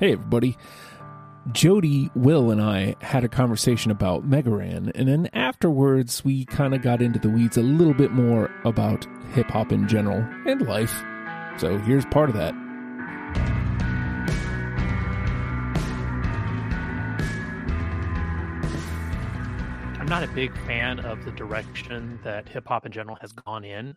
Hey, everybody. Jody, Will, and I had a conversation about Mega Ran, and then afterwards, we kind of got into the weeds a little bit more about hip hop in general and life. So here's part of that. I'm not a big fan of the direction that hip hop in general has gone in.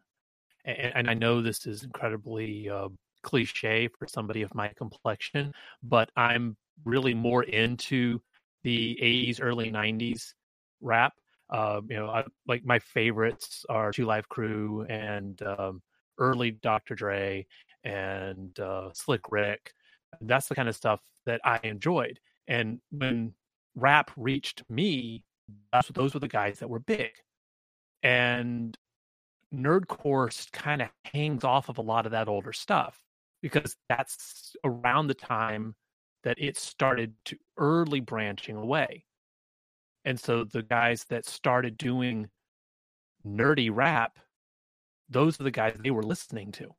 And, and I know this is incredibly uh, cliche for somebody of my complexion, but I'm really more into the 80s, early 90s rap. Uh, you know, I, like my favorites are Two Live Crew and um, early Dr. Dre and uh, Slick Rick. That's the kind of stuff that I enjoyed. And when rap reached me, those were the guys that were big. And nerdcore kind of hangs off of a lot of that older stuff because that's around the time that it started to early branching away. And so the guys that started doing nerdy rap, those are the guys they were listening to.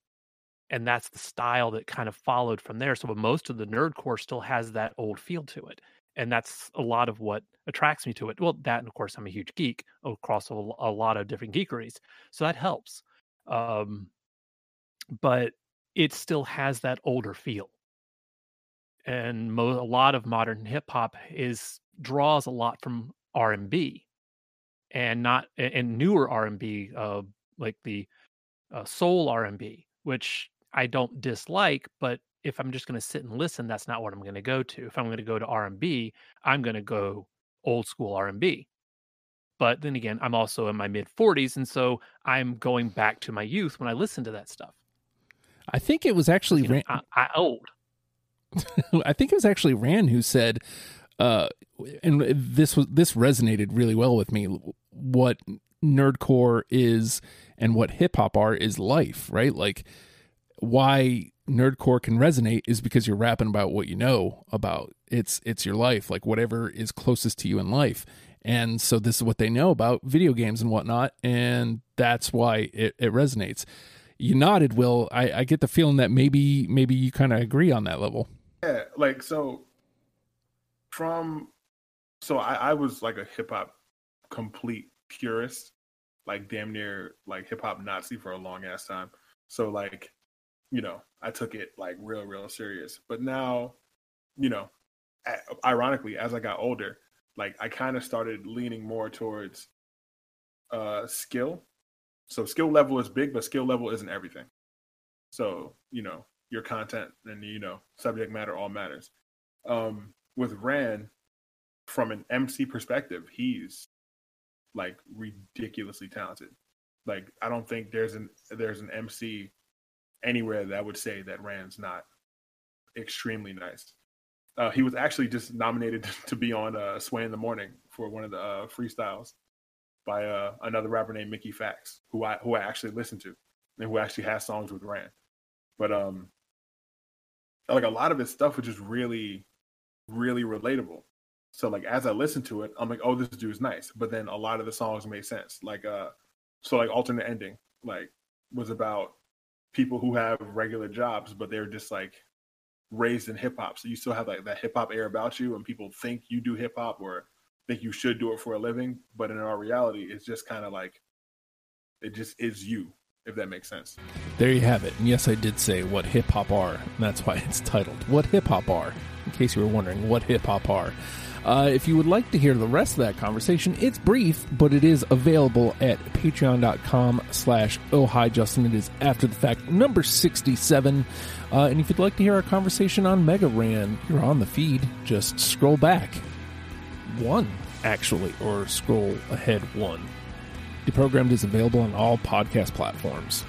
And that's the style that kind of followed from there. So most of the nerdcore still has that old feel to it. And that's a lot of what attracts me to it. Well, that, and of course, I'm a huge geek across a, lot of different geekeries. So that helps. Um, but it still has that older feel and mo- a lot of modern hip hop is draws a lot from R and B, and not and newer R and B, uh, like the uh, soul R and B, which I don't dislike, but if I'm just going to sit and listen, that's not what I'm going to go to. If I'm going to go to R and B, I'm going to go old school R and B. But then again, I'm also in my mid 40s, and so I'm going back to my youth when I listen to that stuff. I think it was actually you know, I, I old. I think it was actually Ran who said, uh, and this was this resonated really well with me. What nerdcore is and what hip hop are is life, right? Like why nerdcore can resonate is because you're rapping about what you know about. It's it's your life, like whatever is closest to you in life. And so this is what they know about video games and whatnot, and that's why it, it resonates. You nodded, Will. I, I get the feeling that maybe maybe you kind of agree on that level. Yeah, like so from so I, I was like a hip hop complete purist, like damn near like hip hop Nazi for a long ass time. So like, you know, I took it like real, real serious. But now, you know, ironically, as I got older, like I kind of started leaning more towards uh skill. So skill level is big, but skill level isn't everything. So, you know, your content and you know subject matter all matters. Um, with Ran, from an MC perspective, he's like ridiculously talented. Like I don't think there's an there's an MC anywhere that would say that Ran's not extremely nice. Uh, he was actually just nominated to be on uh, Sway in the Morning for one of the uh, freestyles by uh, another rapper named Mickey Factz, who I who I actually listen to and who actually has songs with Ran. But um, like a lot of his stuff was just really, really relatable. So like as I listened to it, I'm like, oh, this dude is nice. But then a lot of the songs made sense. Like uh, so like alternate ending, like was about people who have regular jobs, but they're just like raised in hip hop. So you still have like that hip hop air about you, and people think you do hip hop or think you should do it for a living. But in our reality, it's just kind of like it just is you if that makes sense. There you have it. And yes, I did say what hip hop are. And that's why it's titled What Hip Hop Are, in case you were wondering what hip hop are. Uh, if you would like to hear the rest of that conversation, it's brief, but it is available at patreon.com slash oh hi Justin. It is after the fact number 67. Uh, and if you'd like to hear our conversation on Mega Ran, you're on the feed. Just scroll back one, actually, or scroll ahead one. The program is available on all podcast platforms.